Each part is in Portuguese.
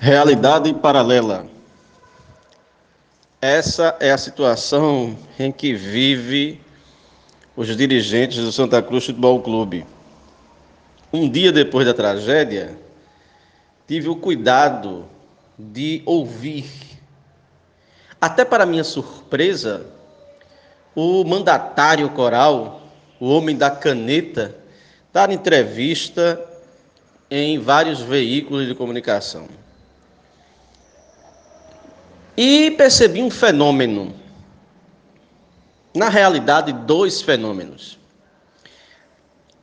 Realidade paralela. Essa é a situação em que vive os dirigentes do Santa Cruz Futebol Clube. Um dia depois da tragédia, tive o cuidado de ouvir, até para minha surpresa, o mandatário coral, o homem da caneta, dar entrevista em vários veículos de comunicação. E percebi um fenômeno. Na realidade, dois fenômenos.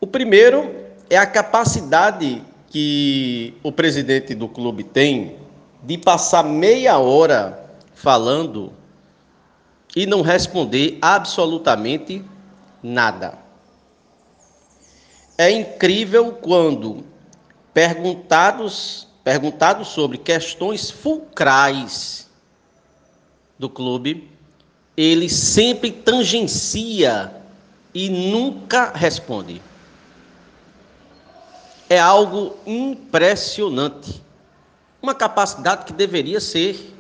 O primeiro é a capacidade que o presidente do clube tem de passar meia hora falando e não responder absolutamente nada. É incrível quando perguntados, perguntados sobre questões fulcrais do clube, ele sempre tangencia e nunca responde. É algo impressionante. Uma capacidade que deveria ser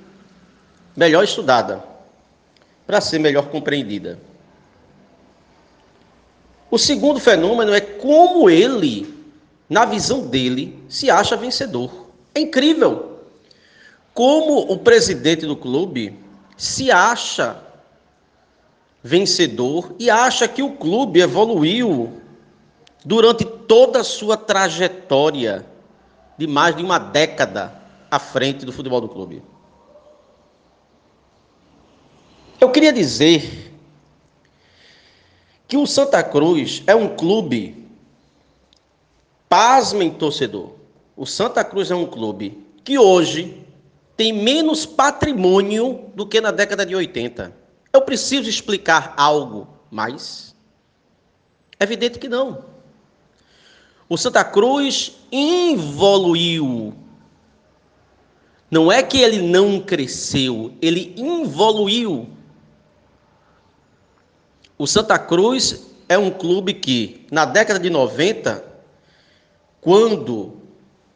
melhor estudada, para ser melhor compreendida. O segundo fenômeno é como ele na visão dele, se acha vencedor. É incrível como o presidente do clube se acha vencedor e acha que o clube evoluiu durante toda a sua trajetória de mais de uma década à frente do futebol do clube. Eu queria dizer que o Santa Cruz é um clube Pasmem, torcedor. O Santa Cruz é um clube que hoje tem menos patrimônio do que na década de 80. Eu preciso explicar algo mais? Evidente que não. O Santa Cruz evoluiu. Não é que ele não cresceu, ele evoluiu. O Santa Cruz é um clube que, na década de 90, quando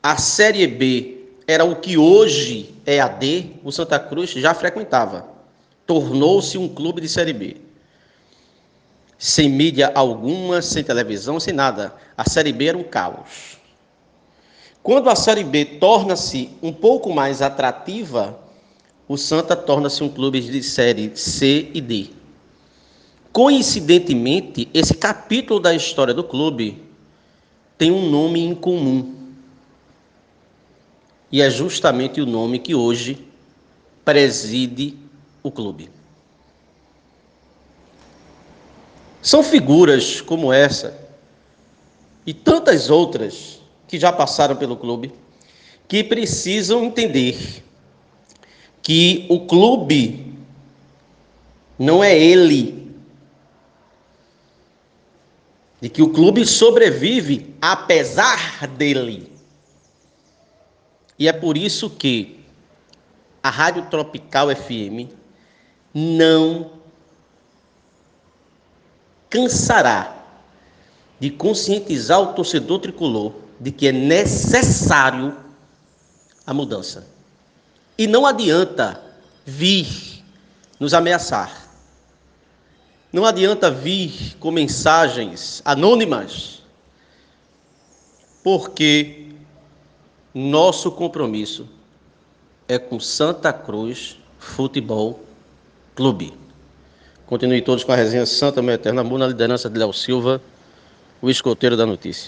a Série B era o que hoje é a D, o Santa Cruz já frequentava. Tornou-se um clube de Série B. Sem mídia alguma, sem televisão, sem nada. A Série B era um caos. Quando a Série B torna-se um pouco mais atrativa, o Santa torna-se um clube de série C e D. Coincidentemente, esse capítulo da história do clube tem um nome em comum. E é justamente o nome que hoje preside o clube. São figuras como essa e tantas outras que já passaram pelo clube que precisam entender que o clube não é ele de que o clube sobrevive apesar dele. E é por isso que a Rádio Tropical FM não cansará de conscientizar o torcedor tricolor de que é necessário a mudança. E não adianta vir nos ameaçar. Não adianta vir com mensagens anônimas, porque nosso compromisso é com Santa Cruz Futebol Clube. Continue todos com a resenha Santa Meu Eterno Amor, na liderança de Léo Silva, o escoteiro da notícia.